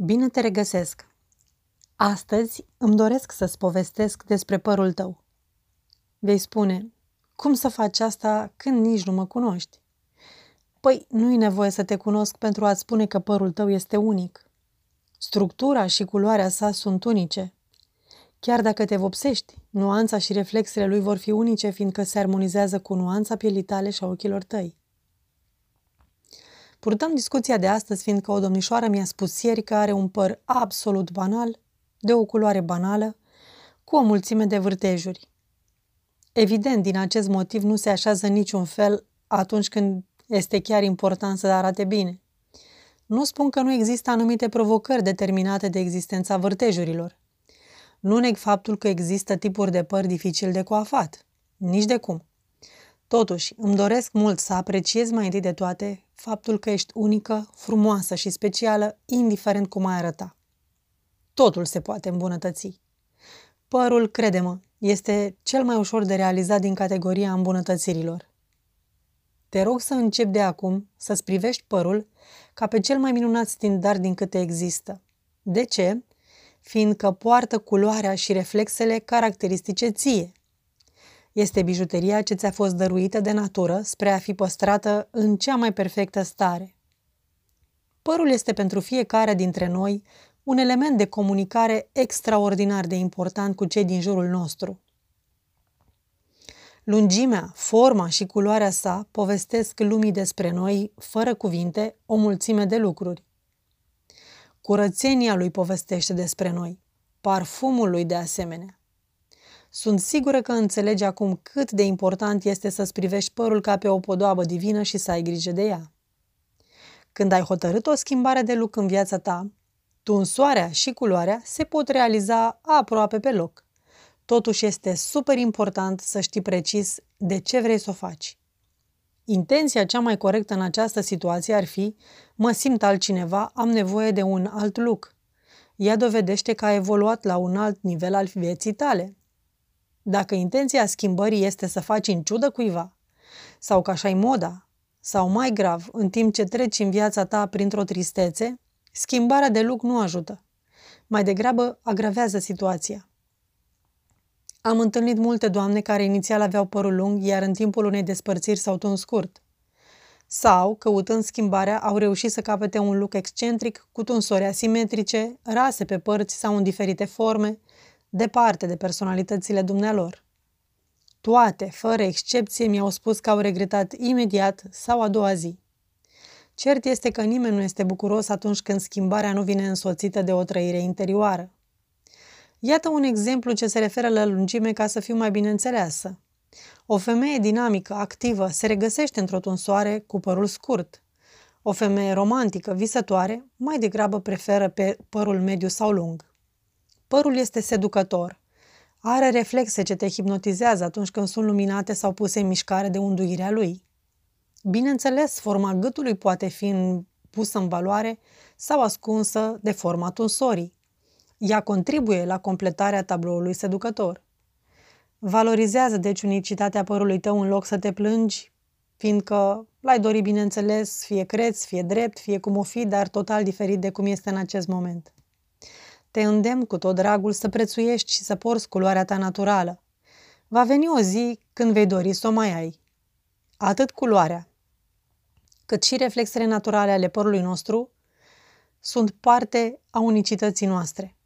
Bine te regăsesc! Astăzi îmi doresc să-ți povestesc despre părul tău. Vei spune, cum să faci asta când nici nu mă cunoști? Păi, nu-i nevoie să te cunosc pentru a-ți spune că părul tău este unic. Structura și culoarea sa sunt unice. Chiar dacă te vopsești, nuanța și reflexele lui vor fi unice, fiindcă se armonizează cu nuanța pielii tale și a ochilor tăi. Purtăm discuția de astăzi, fiindcă o domnișoară mi-a spus ieri că are un păr absolut banal, de o culoare banală, cu o mulțime de vârtejuri. Evident, din acest motiv nu se așează niciun fel atunci când este chiar important să arate bine. Nu spun că nu există anumite provocări determinate de existența vârtejurilor. Nu neg faptul că există tipuri de păr dificil de coafat. Nici de cum. Totuși, îmi doresc mult să apreciez mai întâi de toate faptul că ești unică, frumoasă și specială, indiferent cum ai arăta. Totul se poate îmbunătăți. Părul, crede-mă, este cel mai ușor de realizat din categoria îmbunătățirilor. Te rog să începi de acum să-ți privești părul ca pe cel mai minunat standard din câte există. De ce? Fiindcă poartă culoarea și reflexele caracteristice ție. Este bijuteria ce ți-a fost dăruită de natură spre a fi păstrată în cea mai perfectă stare. Părul este pentru fiecare dintre noi un element de comunicare extraordinar de important cu cei din jurul nostru. Lungimea, forma și culoarea sa povestesc lumii despre noi, fără cuvinte, o mulțime de lucruri. Curățenia lui povestește despre noi, parfumul lui de asemenea. Sunt sigură că înțelegi acum cât de important este să-ți privești părul ca pe o podoabă divină și să ai grijă de ea. Când ai hotărât o schimbare de look în viața ta, tunsoarea și culoarea se pot realiza aproape pe loc. Totuși este super important să știi precis de ce vrei să o faci. Intenția cea mai corectă în această situație ar fi mă simt altcineva, am nevoie de un alt look. Ea dovedește că a evoluat la un alt nivel al vieții tale. Dacă intenția schimbării este să faci în ciudă cuiva, sau că așa moda, sau mai grav, în timp ce treci în viața ta printr-o tristețe, schimbarea de look nu ajută. Mai degrabă agravează situația. Am întâlnit multe doamne care inițial aveau părul lung, iar în timpul unei despărțiri s-au tuns scurt. Sau, căutând schimbarea, au reușit să capete un look excentric, cu tunsori asimetrice, rase pe părți sau în diferite forme, departe de personalitățile dumnealor. Toate, fără excepție, mi-au spus că au regretat imediat sau a doua zi. Cert este că nimeni nu este bucuros atunci când schimbarea nu vine însoțită de o trăire interioară. Iată un exemplu ce se referă la lungime ca să fiu mai bine înțeleasă. O femeie dinamică, activă, se regăsește într-o tunsoare cu părul scurt. O femeie romantică, visătoare, mai degrabă preferă pe părul mediu sau lung. Părul este seducător. Are reflexe ce te hipnotizează atunci când sunt luminate sau puse în mișcare de unduirea lui. Bineînțeles, forma gâtului poate fi pusă în valoare sau ascunsă de forma tunsorii. Ea contribuie la completarea tabloului seducător. Valorizează deci unicitatea părului tău în loc să te plângi, fiindcă l-ai dori, bineînțeles, fie creț, fie drept, fie cum o fi, dar total diferit de cum este în acest moment. Te îndemn cu tot dragul să prețuiești și să porți culoarea ta naturală. Va veni o zi când vei dori să o mai ai. Atât culoarea, cât și reflexele naturale ale părului nostru sunt parte a unicității noastre.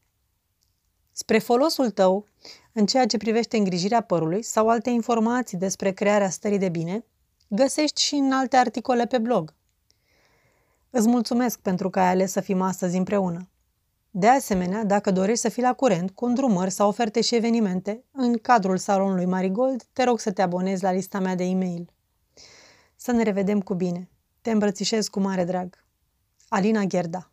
Spre folosul tău, în ceea ce privește îngrijirea părului sau alte informații despre crearea stării de bine, găsești și în alte articole pe blog. Îți mulțumesc pentru că ai ales să fim astăzi împreună. De asemenea, dacă dorești să fii la curent cu îndrumări sau oferte și evenimente în cadrul salonului Marigold, te rog să te abonezi la lista mea de e-mail. Să ne revedem cu bine. Te îmbrățișez cu mare drag. Alina Gherda